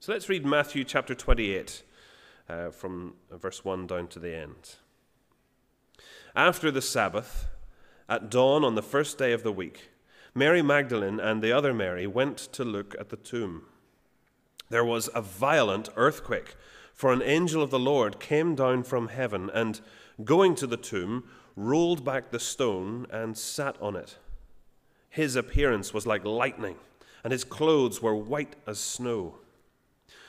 So let's read Matthew chapter 28 uh, from verse 1 down to the end. After the Sabbath, at dawn on the first day of the week, Mary Magdalene and the other Mary went to look at the tomb. There was a violent earthquake, for an angel of the Lord came down from heaven and, going to the tomb, rolled back the stone and sat on it. His appearance was like lightning, and his clothes were white as snow.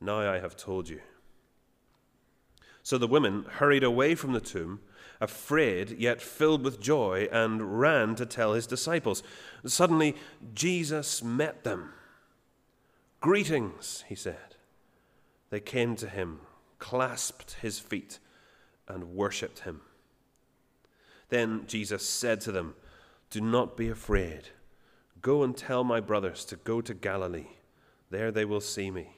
Now I have told you. So the women hurried away from the tomb, afraid yet filled with joy, and ran to tell his disciples. Suddenly, Jesus met them. Greetings, he said. They came to him, clasped his feet, and worshipped him. Then Jesus said to them, Do not be afraid. Go and tell my brothers to go to Galilee. There they will see me.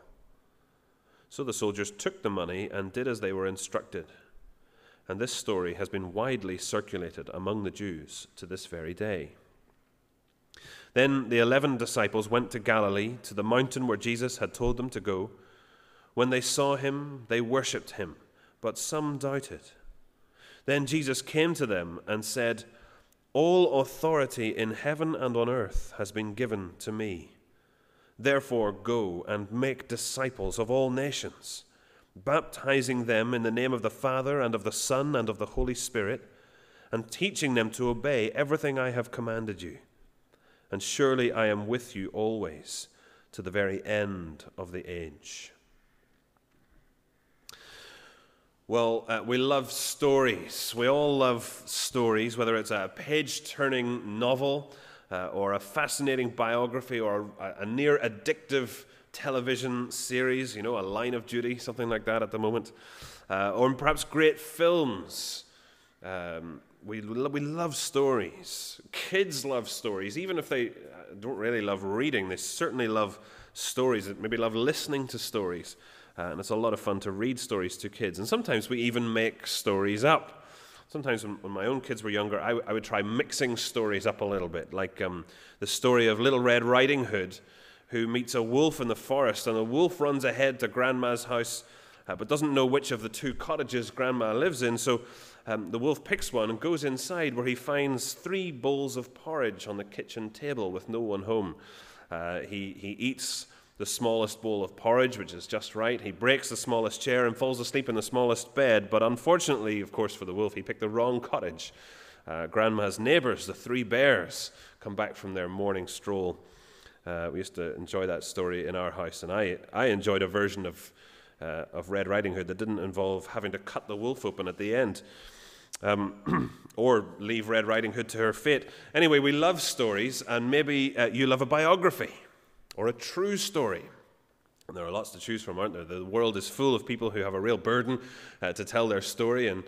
So the soldiers took the money and did as they were instructed. And this story has been widely circulated among the Jews to this very day. Then the eleven disciples went to Galilee, to the mountain where Jesus had told them to go. When they saw him, they worshipped him, but some doubted. Then Jesus came to them and said, All authority in heaven and on earth has been given to me. Therefore, go and make disciples of all nations, baptizing them in the name of the Father and of the Son and of the Holy Spirit, and teaching them to obey everything I have commanded you. And surely I am with you always to the very end of the age. Well, uh, we love stories. We all love stories, whether it's a page turning novel uh, or a fascinating biography or a, a, near addictive television series, you know, a line of duty, something like that at the moment, uh, or perhaps great films. Um, we, we love stories. Kids love stories, even if they uh, don't really love reading, they certainly love stories, They maybe love listening to stories. Uh, and it's a lot of fun to read stories to kids. And sometimes we even make stories up sometimes when, when, my own kids were younger, I, would try mixing stories up a little bit, like um, the story of Little Red Riding Hood, who meets a wolf in the forest, and the wolf runs ahead to Grandma's house, uh, but doesn't know which of the two cottages Grandma lives in. So um, the wolf picks one and goes inside, where he finds three bowls of porridge on the kitchen table with no one home. Uh, he, he eats the smallest bowl of porridge, which is just right. He breaks the smallest chair and falls asleep in the smallest bed. But unfortunately, of course, for the wolf, he picked the wrong cottage. Uh, grandma's neighbors, the three bears, come back from their morning stroll. Uh, we used to enjoy that story in our house, and I, I enjoyed a version of, uh, of Red Riding Hood that didn't involve having to cut the wolf open at the end. Um, or leave Red Riding Hood to her fate. Anyway, we love stories, and maybe uh, you love a biography or a true story. And there are lots to choose from, aren't there? The world is full of people who have a real burden uh, to tell their story, and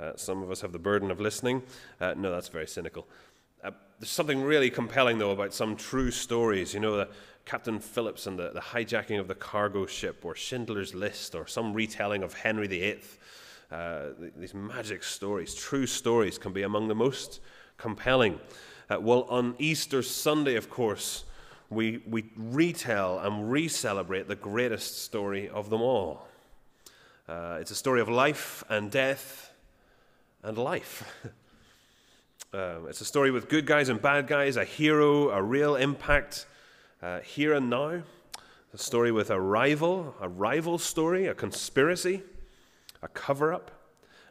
uh, some of us have the burden of listening. Uh, no, that's very cynical. Uh, there's something really compelling, though, about some true stories. You know, the Captain Phillips and the, the hijacking of the cargo ship, or Schindler's List, or some retelling of Henry VIII. Uh, these magic stories, true stories, can be among the most compelling. Uh, well, on Easter Sunday, of course, we, we retell and re celebrate the greatest story of them all. Uh, it's a story of life and death and life. uh, it's a story with good guys and bad guys, a hero, a real impact uh, here and now. A story with a rival, a rival story, a conspiracy, a cover up.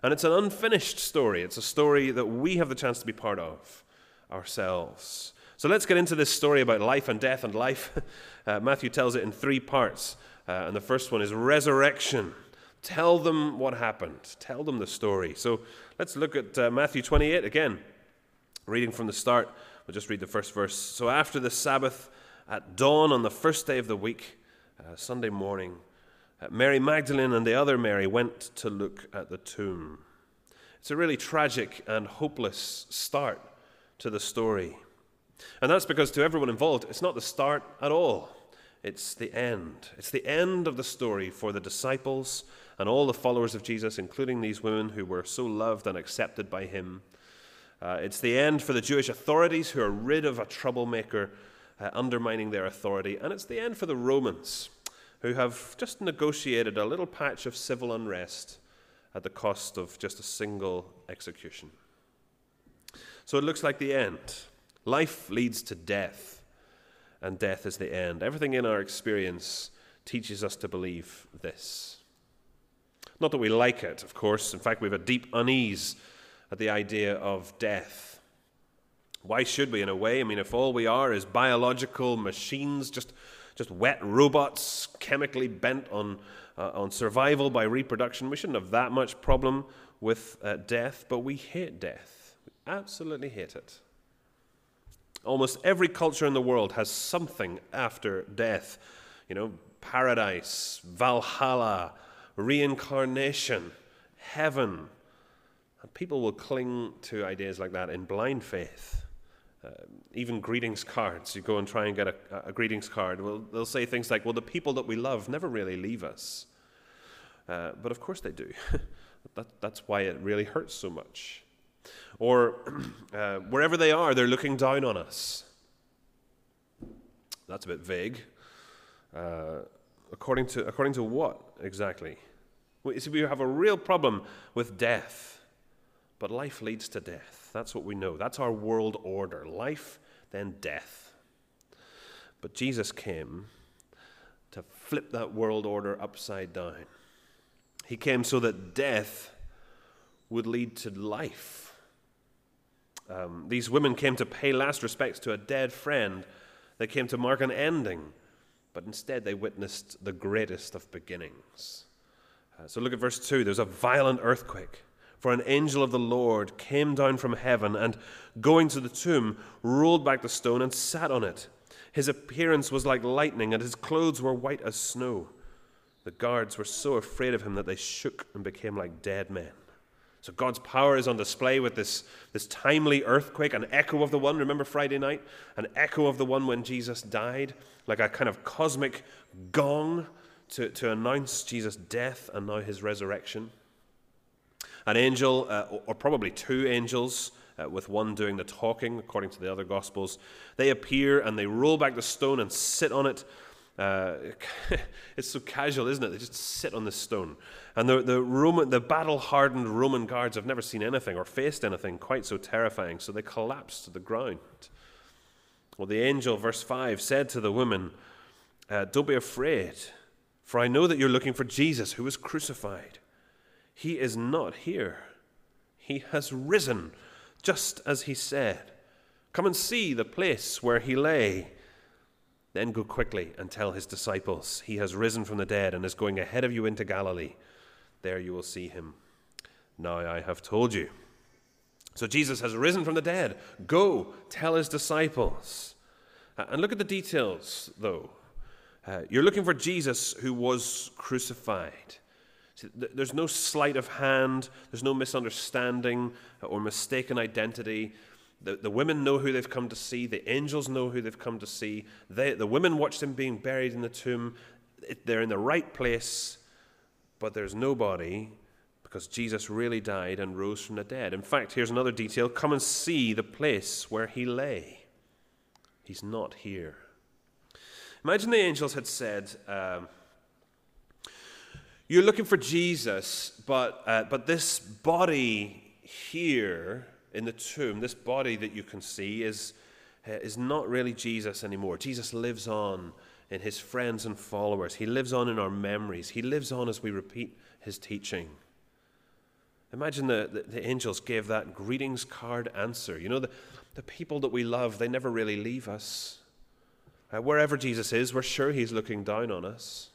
And it's an unfinished story. It's a story that we have the chance to be part of ourselves. So let's get into this story about life and death and life. Uh, Matthew tells it in three parts. Uh, and the first one is resurrection. Tell them what happened, tell them the story. So let's look at uh, Matthew 28 again. Reading from the start, we'll just read the first verse. So after the Sabbath, at dawn on the first day of the week, uh, Sunday morning, uh, Mary Magdalene and the other Mary went to look at the tomb. It's a really tragic and hopeless start to the story. And that's because to everyone involved, it's not the start at all. It's the end. It's the end of the story for the disciples and all the followers of Jesus, including these women who were so loved and accepted by him. Uh, it's the end for the Jewish authorities who are rid of a troublemaker uh, undermining their authority. And it's the end for the Romans who have just negotiated a little patch of civil unrest at the cost of just a single execution. So it looks like the end. Life leads to death, and death is the end. Everything in our experience teaches us to believe this. Not that we like it, of course. In fact, we have a deep unease at the idea of death. Why should we, in a way? I mean, if all we are is biological machines, just, just wet robots, chemically bent on, uh, on survival by reproduction, we shouldn't have that much problem with uh, death, but we hate death. We absolutely hate it. Almost every culture in the world has something after death. You know, paradise, Valhalla, reincarnation, heaven. And people will cling to ideas like that in blind faith. Uh, even greetings cards, you go and try and get a, a greetings card, well, they'll say things like, well, the people that we love never really leave us. Uh, but of course they do. that, that's why it really hurts so much. Or uh, wherever they are, they're looking down on us. That's a bit vague. Uh, according, to, according to what exactly? We, see, we have a real problem with death, but life leads to death. That's what we know. That's our world order life, then death. But Jesus came to flip that world order upside down. He came so that death would lead to life. Um, these women came to pay last respects to a dead friend. They came to mark an ending, but instead they witnessed the greatest of beginnings. Uh, so look at verse 2. There's a violent earthquake. For an angel of the Lord came down from heaven and, going to the tomb, rolled back the stone and sat on it. His appearance was like lightning, and his clothes were white as snow. The guards were so afraid of him that they shook and became like dead men. So God's power is on display with this, this timely earthquake, an echo of the one, remember Friday night? An echo of the one when Jesus died, like a kind of cosmic gong to, to announce Jesus' death and now his resurrection. An angel, uh, or probably two angels, uh, with one doing the talking, according to the other Gospels, they appear and they roll back the stone and sit on it uh, it's so casual, isn't it? They just sit on this stone. And the, the, Roman, the battle hardened Roman guards have never seen anything or faced anything quite so terrifying, so they collapse to the ground. Well, the angel, verse 5, said to the woman, uh, Don't be afraid, for I know that you're looking for Jesus who was crucified. He is not here, he has risen, just as he said. Come and see the place where he lay. Then go quickly and tell his disciples, He has risen from the dead and is going ahead of you into Galilee. There you will see him. Now I have told you. So Jesus has risen from the dead. Go tell his disciples. Uh, and look at the details, though. Uh, you're looking for Jesus who was crucified. See, there's no sleight of hand, there's no misunderstanding or mistaken identity. The, the women know who they've come to see. The angels know who they've come to see. They, the women watched him being buried in the tomb. They're in the right place, but there's nobody because Jesus really died and rose from the dead. In fact, here's another detail come and see the place where he lay. He's not here. Imagine the angels had said, um, You're looking for Jesus, but, uh, but this body here in the tomb, this body that you can see, is, uh, is not really Jesus anymore. Jesus lives on in his friends and followers. He lives on in our memories. He lives on as we repeat his teaching. Imagine the, the, the, angels gave that greetings card answer. You know, the, the people that we love, they never really leave us. Uh, wherever Jesus is, we're sure he's looking down on us.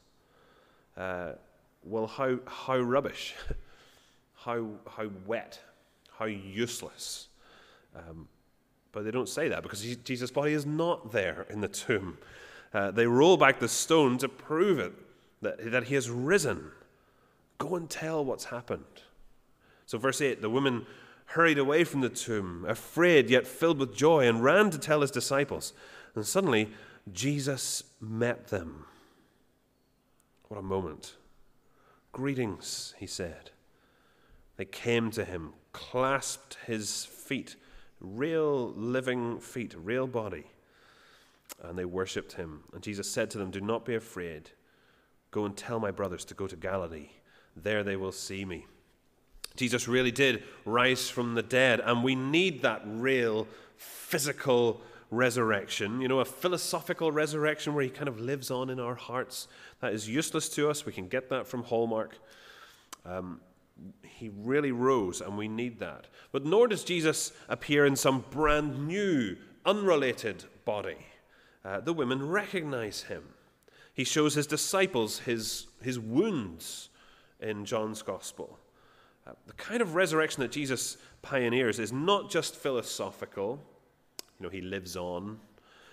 Uh, well, how, how rubbish, how, how wet, how useless. Um, but they don't say that because Jesus' body is not there in the tomb. Uh, they roll back the stone to prove it, that, that he has risen. Go and tell what's happened. So, verse 8 the woman hurried away from the tomb, afraid yet filled with joy, and ran to tell his disciples. And suddenly, Jesus met them. What a moment. Greetings, he said. They came to him, clasped his feet, real living feet, real body, and they worshipped him. And Jesus said to them, Do not be afraid. Go and tell my brothers to go to Galilee. There they will see me. Jesus really did rise from the dead, and we need that real physical resurrection, you know, a philosophical resurrection where he kind of lives on in our hearts. That is useless to us. We can get that from Hallmark. Um, he really rose, and we need that. But nor does Jesus appear in some brand new, unrelated body. Uh, the women recognize him. He shows his disciples his, his wounds in John's gospel. Uh, the kind of resurrection that Jesus pioneers is not just philosophical, you know, he lives on.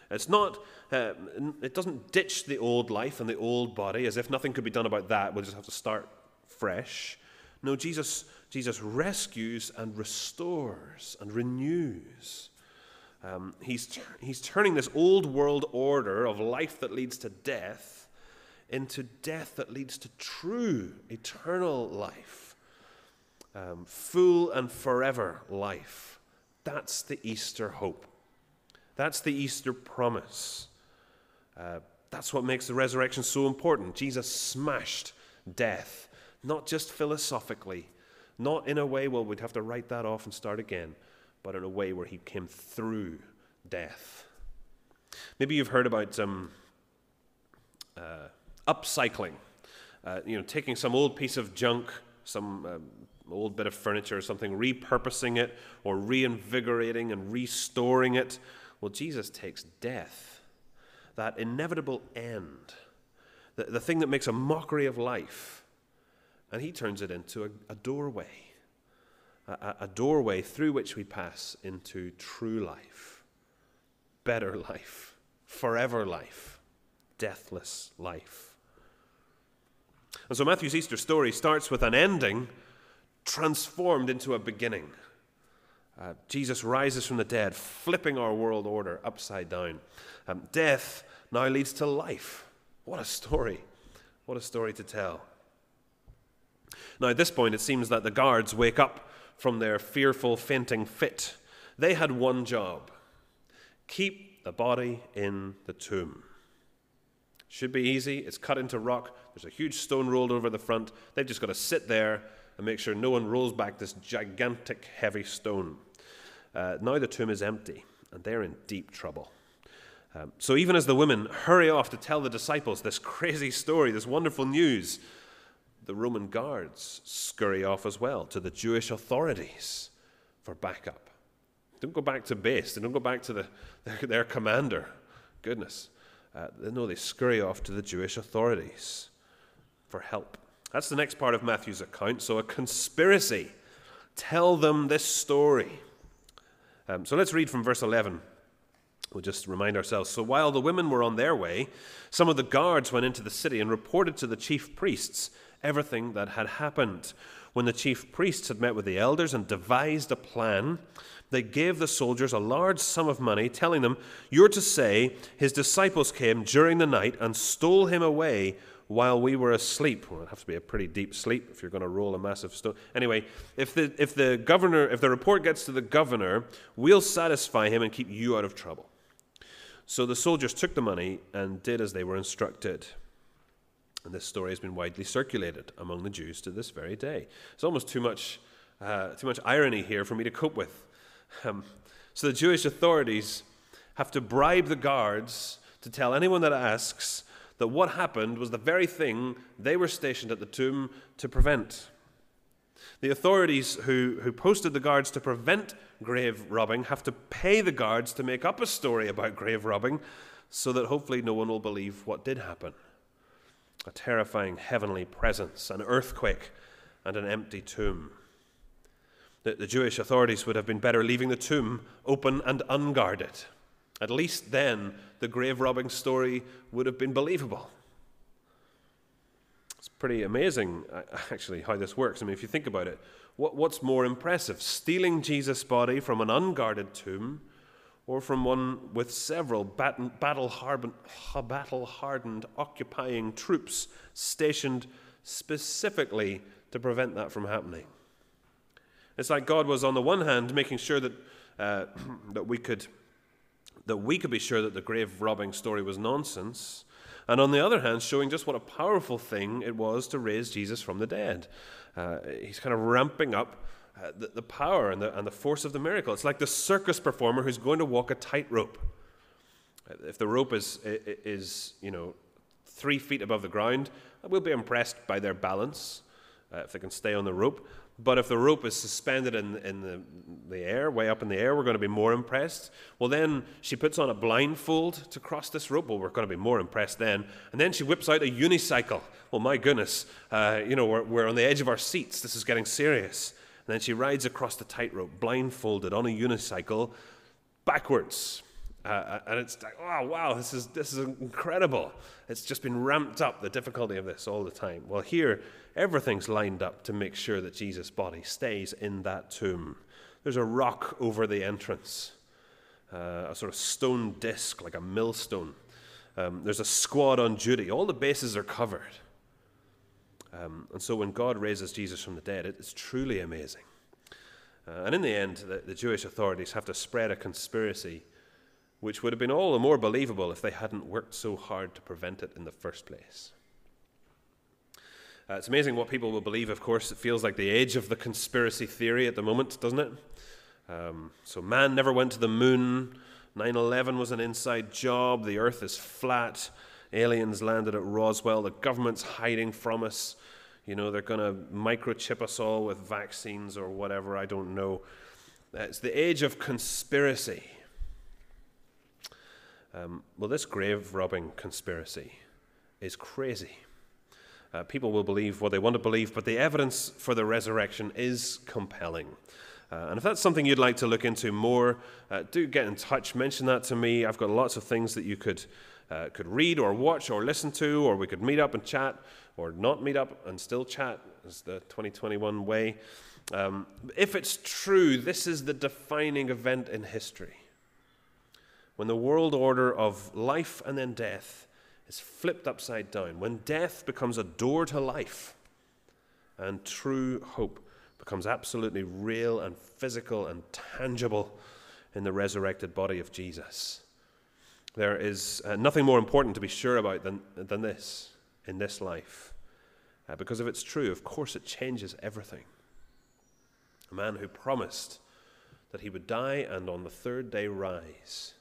It's not, uh, it doesn't ditch the old life and the old body as if nothing could be done about that. We'll just have to start fresh. No, Jesus, Jesus rescues and restores and renews. Um, he's, he's turning this old world order of life that leads to death into death that leads to true eternal life, um, full and forever life. That's the Easter hope. That's the Easter promise. Uh, that's what makes the resurrection so important. Jesus smashed death, not just philosophically, not in a way, well, we'd have to write that off and start again, but in a way where he came through death. Maybe you've heard about um, uh, upcycling, uh, you know, taking some old piece of junk, some um, old bit of furniture or something, repurposing it or reinvigorating and restoring it well, Jesus takes death, that inevitable end, the, the thing that makes a mockery of life, and he turns it into a, a doorway, a, a doorway through which we pass into true life, better life, forever life, deathless life. And so Matthew's Easter story starts with an ending transformed into a beginning. Uh, Jesus rises from the dead, flipping our world order upside down. Um, death now leads to life. What a story! What a story to tell. Now, at this point, it seems that the guards wake up from their fearful fainting fit. They had one job keep the body in the tomb. Should be easy. It's cut into rock. There's a huge stone rolled over the front. They've just got to sit there and make sure no one rolls back this gigantic, heavy stone. Uh, now the tomb is empty, and they're in deep trouble. Um, so even as the women hurry off to tell the disciples this crazy story, this wonderful news, the Roman guards scurry off as well to the Jewish authorities for backup. Don't go back to base. They don't go back to the, their, their commander. Goodness. Uh, no, they scurry off to the Jewish authorities for help. That's the next part of Matthew's account. So, a conspiracy. Tell them this story. Um, so let's read from verse 11. We'll just remind ourselves. So while the women were on their way, some of the guards went into the city and reported to the chief priests everything that had happened. When the chief priests had met with the elders and devised a plan, they gave the soldiers a large sum of money, telling them, You're to say, His disciples came during the night and stole him away while we were asleep. Well, it'd have to be a pretty deep sleep if you're going to roll a massive stone. Anyway, if the, if the governor, if the report gets to the governor, we'll satisfy him and keep you out of trouble. So the soldiers took the money and did as they were instructed. And this story has been widely circulated among the Jews to this very day. It's almost too much, uh, too much irony here for me to cope with. Um, so the Jewish authorities have to bribe the guards to tell anyone that asks that what happened was the very thing they were stationed at the tomb to prevent. The authorities who, who posted the guards to prevent grave robbing have to pay the guards to make up a story about grave robbing so that hopefully no one will believe what did happen. A terrifying heavenly presence, an earthquake, and an empty tomb. The, the Jewish authorities would have been better leaving the tomb open and unguarded. At least then, the grave robbing story would have been believable. It's pretty amazing, actually, how this works. I mean, if you think about it, what, what's more impressive? Stealing Jesus' body from an unguarded tomb or from one with several battle hardened occupying troops stationed specifically to prevent that from happening? It's like God was, on the one hand, making sure that, uh, that we could that we could be sure that the grave robbing story was nonsense, and on the other hand, showing just what a powerful thing it was to raise Jesus from the dead. Uh, he's kind of ramping up uh, the, the, power and the, and the force of the miracle. It's like the circus performer who's going to walk a tightrope. If the rope is, is, you know, three feet above the ground, we'll be impressed by their balance uh, if they can stay on the rope. But if the rope is suspended in, in the, the air, way up in the air, we're going to be more impressed. Well, then she puts on a blindfold to cross this rope. Well, we're going to be more impressed then. And then she whips out a unicycle. Well, my goodness, uh, you know, we're, we're on the edge of our seats. This is getting serious. And then she rides across the tightrope, blindfolded on a unicycle, backwards. Uh, and it's like, oh, wow, this is, this is incredible. It's just been ramped up, the difficulty of this all the time. Well, here, everything's lined up to make sure that Jesus' body stays in that tomb. There's a rock over the entrance, uh, a sort of stone disc, like a millstone. Um, there's a squad on duty. All the bases are covered. Um, and so when God raises Jesus from the dead, it's truly amazing. Uh, and in the end, the, the Jewish authorities have to spread a conspiracy which would have been all the more believable if they hadn't worked so hard to prevent it in the first place. Uh, it's amazing what people will believe, of course. It feels like the age of the conspiracy theory at the moment, doesn't it? Um, so, man never went to the moon. 9 11 was an inside job. The earth is flat. Aliens landed at Roswell. The government's hiding from us. You know, they're going to microchip us all with vaccines or whatever. I don't know. It's the age of conspiracy. Um, well, this grave robbing conspiracy is crazy. Uh, people will believe what they want to believe, but the evidence for the resurrection is compelling. Uh, and if that's something you'd like to look into more, uh, do get in touch. Mention that to me. I've got lots of things that you could, uh, could read or watch or listen to, or we could meet up and chat, or not meet up and still chat, as the 2021 way. Um, if it's true, this is the defining event in history when the world order of life and then death is flipped upside down, when death becomes a door to life and true hope becomes absolutely real and physical and tangible in the resurrected body of Jesus. There is uh, nothing more important to be sure about than, than this in this life. Uh, because if it's true, of course it changes everything. A man who promised that he would die and on the third day rise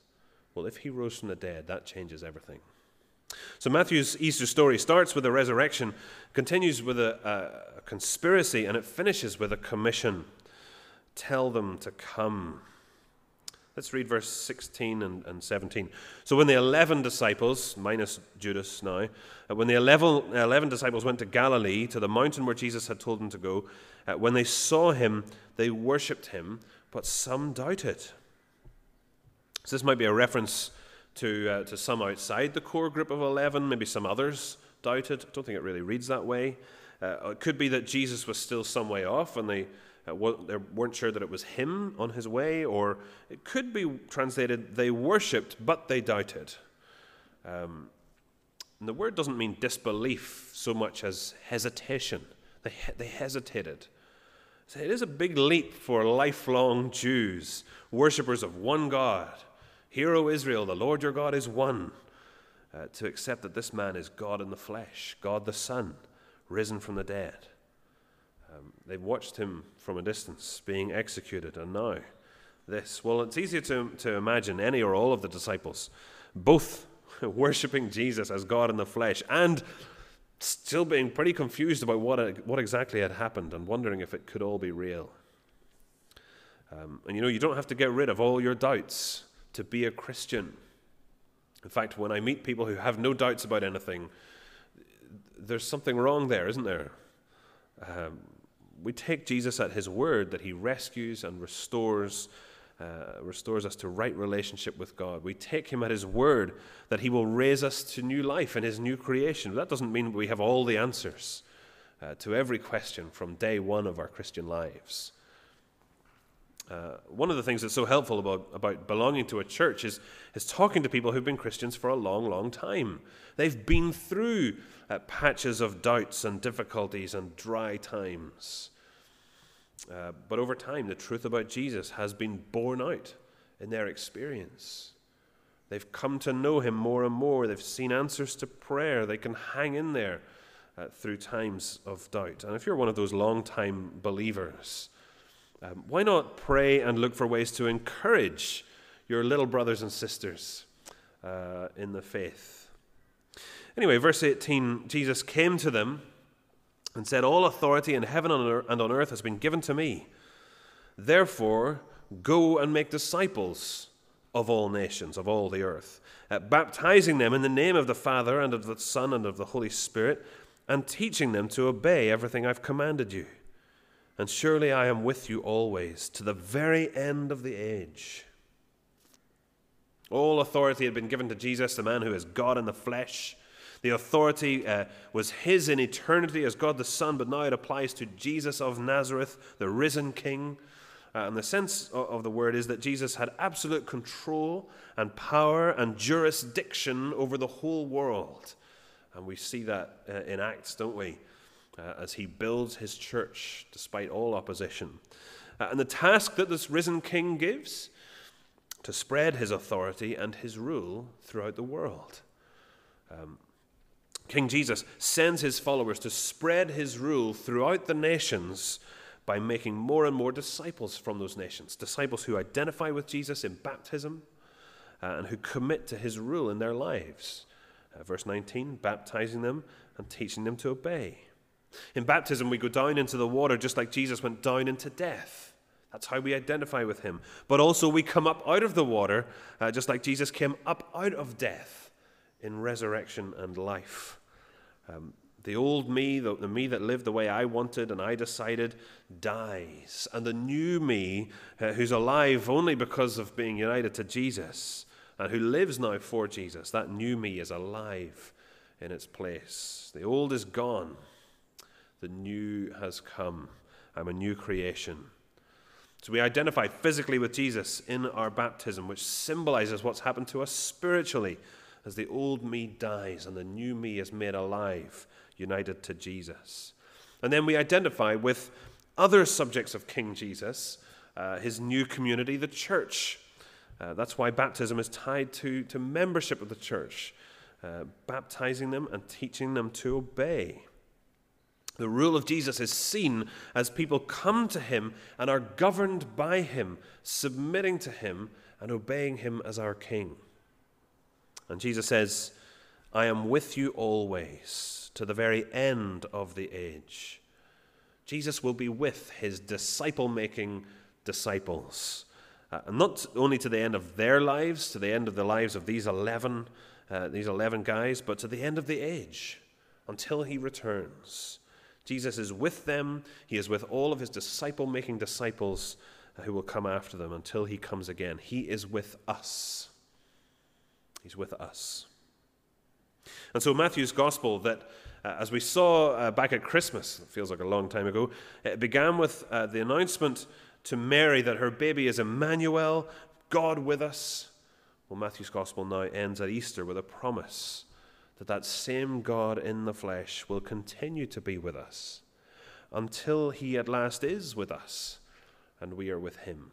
well, if he rose from the dead, that changes everything. So Matthew's Easter story starts with a resurrection, continues with a, a, conspiracy, and it finishes with a commission. Tell them to come. Let's read verse 16 and, and 17. So when the 11 disciples, minus Judas now, uh, when the 11, 11, disciples went to Galilee, to the mountain where Jesus had told them to go, uh, when they saw him, they worshipped him, but some doubted. So this might be a reference to, uh, to some outside the core group of 11, maybe some others doubted. I don't think it really reads that way. Uh, it could be that Jesus was still some way off and they, uh, they weren't sure that it was him on his way, or it could be translated, they worshipped, but they doubted. Um, and the word doesn't mean disbelief so much as hesitation. They, they hesitated. So it is a big leap for lifelong Jews, worshippers of one God, Hear, O Israel, the Lord your God is one. Uh, to accept that this man is God in the flesh, God the Son, risen from the dead. They've watched him from a distance being executed, and now this. Well, it's easier to, to imagine any or all of the disciples, both worshipping Jesus as God in the flesh, and still being pretty confused about what, what exactly had happened and wondering if it could all be real. Um, and you know, you don't have to get rid of all your doubts to be a Christian. In fact, when I meet people who have no doubts about anything, there's something wrong there, isn't there? Um, we take Jesus at his word that he rescues and restores uh, restores us to right relationship with God. We take him at his word that he will raise us to new life in his new creation. But that doesn't mean we have all the answers uh, to every question from day one of our Christian lives. Uh, one of the things that's so helpful about, about belonging to a church is, is talking to people who've been Christians for a long, long time. They've been through uh, patches of doubts and difficulties and dry times. Uh, but over time, the truth about Jesus has been borne out in their experience. They've come to know him more and more. They've seen answers to prayer. They can hang in there uh, through times of doubt. And if you're one of those long time believers, um, why not pray and look for ways to encourage your little brothers and sisters uh, in the faith? Anyway, verse 18 Jesus came to them and said, All authority in heaven and on earth has been given to me. Therefore, go and make disciples of all nations, of all the earth, uh, baptizing them in the name of the Father and of the Son and of the Holy Spirit, and teaching them to obey everything I've commanded you. And surely I am with you always, to the very end of the age. All authority had been given to Jesus, the man who is God in the flesh. The authority uh, was his in eternity as God the Son, but now it applies to Jesus of Nazareth, the risen King. Uh, and the sense of, the word is that Jesus had absolute control and power and jurisdiction over the whole world. And we see that uh, in Acts, don't we? Uh, as he builds his church despite all opposition. Uh, and the task that this risen king gives to spread his authority and his rule throughout the world. Um, King Jesus sends his followers to spread his rule throughout the nations by making more and more disciples from those nations. Disciples who identify with Jesus in baptism uh, and who commit to his rule in their lives. Uh, verse 19, baptizing them and teaching them to obey. In baptism, we go down into the water just like Jesus went down into death. That's how we identify with him. But also, we come up out of the water uh, just like Jesus came up out of death in resurrection and life. Um, the old me, the, the, me that lived the way I wanted and I decided, dies. And the new me, uh, who's alive only because of being united to Jesus and who lives now for Jesus, that new me is alive in its place. The old is gone the new has come. I'm a new creation. So we identify physically with Jesus in our baptism, which symbolizes what's happened to us spiritually as the old me dies and the new me is made alive, united to Jesus. And then we identify with other subjects of King Jesus, uh, his new community, the church. Uh, that's why baptism is tied to, to membership of the church, uh, baptizing them and teaching them to obey. The rule of Jesus is seen as people come to him and are governed by him, submitting to him and obeying him as our king. And Jesus says, I am with you always to the very end of the age. Jesus will be with his disciple making disciples. Uh, not only to the end of their lives, to the end of the lives of these 11, uh, these 11 guys, but to the end of the age until he returns. Jesus is with them. He is with all of his disciple making disciples who will come after them until he comes again. He is with us. He's with us. And so, Matthew's gospel, that uh, as we saw uh, back at Christmas, it feels like a long time ago, it began with uh, the announcement to Mary that her baby is Emmanuel, God with us. Well, Matthew's gospel now ends at Easter with a promise that that same God in the flesh will continue to be with us until he at last is with us and we are with him.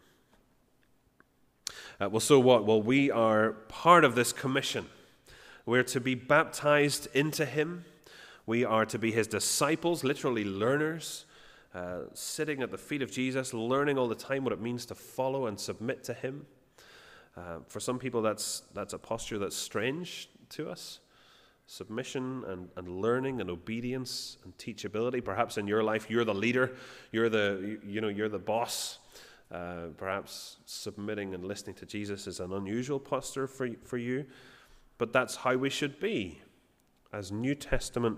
Uh, well, so what? Well, we are part of this commission. We're to be baptized into him. We are to be his disciples, literally learners, uh, sitting at the feet of Jesus, learning all the time what it means to follow and submit to him. Uh, for some people, that's, that's a posture that's strange to us submission and, and learning and obedience and teachability. Perhaps in your life, you're the leader, you're the, you know, you're the boss. Uh, perhaps submitting and listening to Jesus is an unusual posture for, for you, but that's how we should be. As New Testament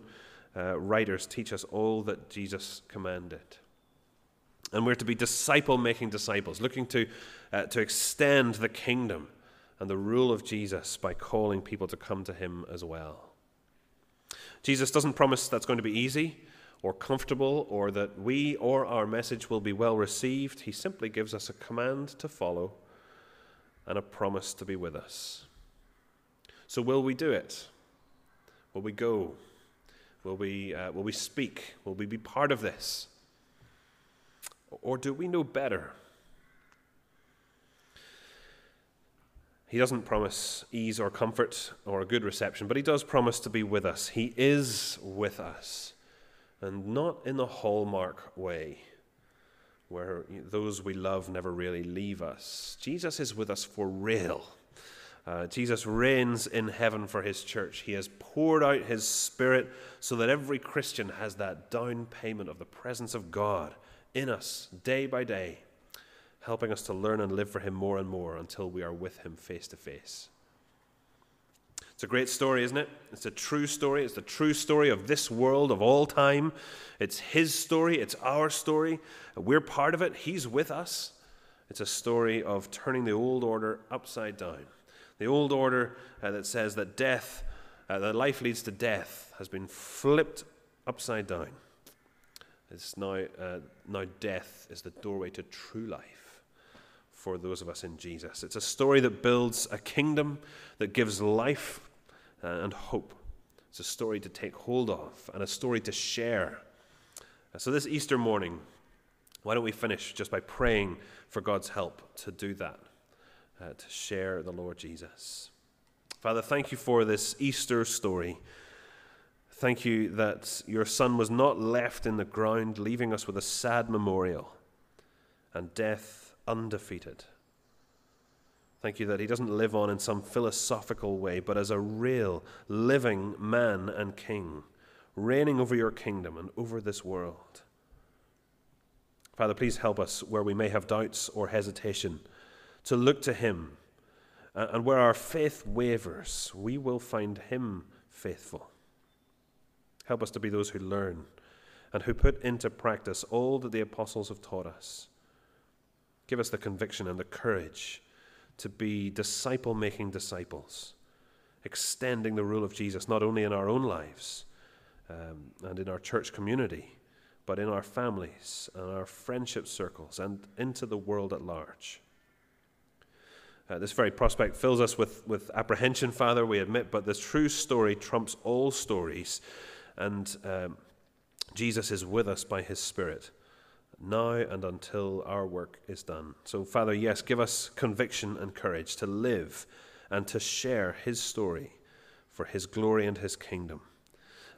uh, writers teach us all that Jesus commanded. And we're to be disciple making disciples, looking to, uh, to extend the kingdom and the rule of Jesus by calling people to come to him as well. Jesus doesn't promise that's going to be easy or comfortable or that we or our message will be well received. He simply gives us a command to follow and a promise to be with us. So, will we do it? Will we go? Will we, uh, will we speak? Will we be part of this? Or do we know better? He doesn't promise ease or comfort or a good reception, but he does promise to be with us. He is with us, and not in the hallmark way where those we love never really leave us. Jesus is with us for real. Uh, Jesus reigns in heaven for his church. He has poured out his spirit so that every Christian has that down payment of the presence of God in us day by day helping us to learn and live for Him more and more until we are with Him face to face. It's a great story, isn't it? It's a true story. It's the true story of this world of all time. It's His story, it's our story. We're part of it, He's with us. It's a story of turning the old order upside down. The old order uh, that says that death, uh, that life leads to death, has been flipped upside down. It's now, uh, now death is the doorway to true life for those of us in Jesus. It's a story that builds a kingdom that gives life uh, and hope. It's a story to take hold of and a story to share. Uh, so, this Easter morning, why don't we finish just by praying for God's help to do that, uh, to share the Lord Jesus? Father, thank you for this Easter story. Thank you that your Son was not left in the ground, leaving us with a sad memorial and death undefeated. Thank you that he doesn't live on in some philosophical way, but as a real, living man and king, reigning over your kingdom and over this world. Father, please help us where we may have doubts or hesitation to look to him. And where our faith wavers, we will find him faithful. Help us to be those who learn and who put into practice all that the apostles have taught us Give us the conviction and the courage to be disciple making disciples, extending the rule of Jesus not only in our own lives um, and in our church community, but in our families and our friendship circles and into the world at large. Uh, this very prospect fills us with, with apprehension, Father, we admit, but the true story trumps all stories, and um, Jesus is with us by his Spirit now and until our work is done. So, Father, yes, give us conviction and courage to live and to share His story for His glory and His kingdom.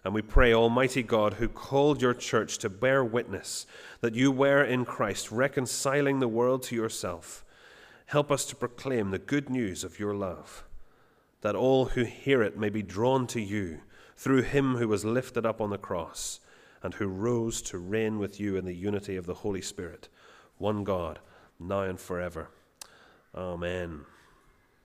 And we pray, Almighty God, who called your church to bear witness that you were in Christ, reconciling the world to yourself, help us to proclaim the good news of your love, that all who hear it may be drawn to you through him who was lifted up on the cross and who rose to reign with you in the unity of the Holy Spirit, one God, now and forever. Amen.